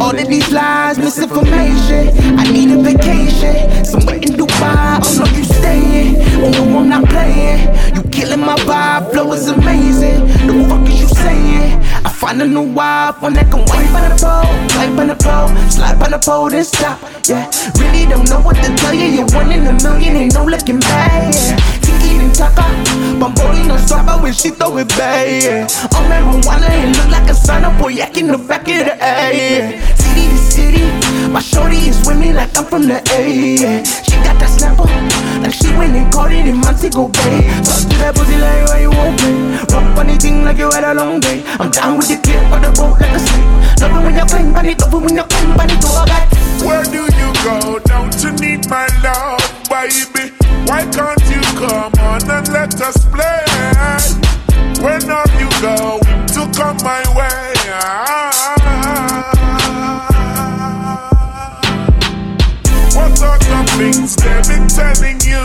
All of these lies, misinformation. I need a vacation. Somewhere in Dubai. Oh no, you staying. Oh no, I'm not playing. You killing my vibe. Flow is amazing. The fuck is you saying? I find a new wife, one that can wipe on the pole, wipe on the pole, slide on the pole, then stop. Yeah, really don't know what to tell you. You're one in a million, ain't no looking back. Yeah. And Taka, Bamboli no swapper when she throw it back. Yeah. Oh, marijuana, it look like a the A. Yeah. She got that snapper, like she went and caught it in Montego Bay. Eh. Talk to that pussy like why you won't play. Rock on thing like you had a long day. I'm down with the clip of the boat like a snake. Love it when you climb on it, love it when you climb on it, I got where do you go? Don't you need my love, baby? Why can't you come on and let us play? Things they've been telling you?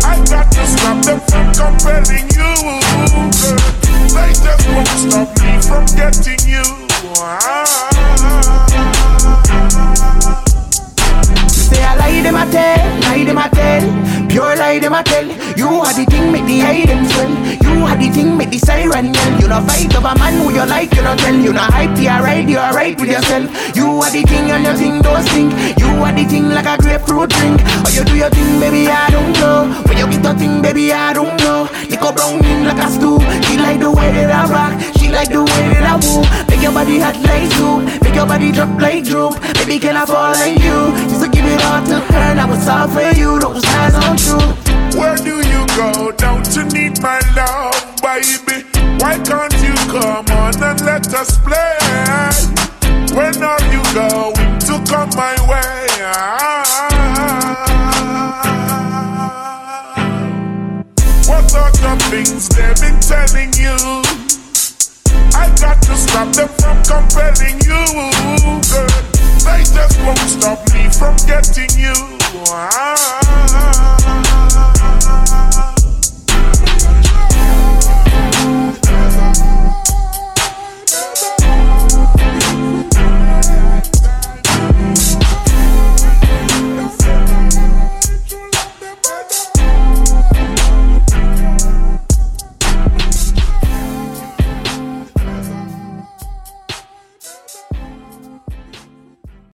I got to stop them from compelling you. They just won't stop me from getting you. Say I lie them a tell, lie them a tell Pure lie them a tell You are the thing make the You are the thing make the siren yell You not fight over man who you like you not tell. You not hype you alright you alright with yourself. You are the thing and your thing don't stink. You are the thing like a grapefruit drink. Or you do your thing baby I don't know. When you get your thing baby I don't know. Nico brown in like a stew. She like the way that I rock. She like the way that I move. Make your body hot like soup. Make your body drop like droop. Baby can I fall like you? Just to give it all to her baby. Why can't you come on and let us play? When are you going to come my way? What are the things they've been telling you? I got to stop them from compelling you. Girl. They just won't stop me from getting you. Ah.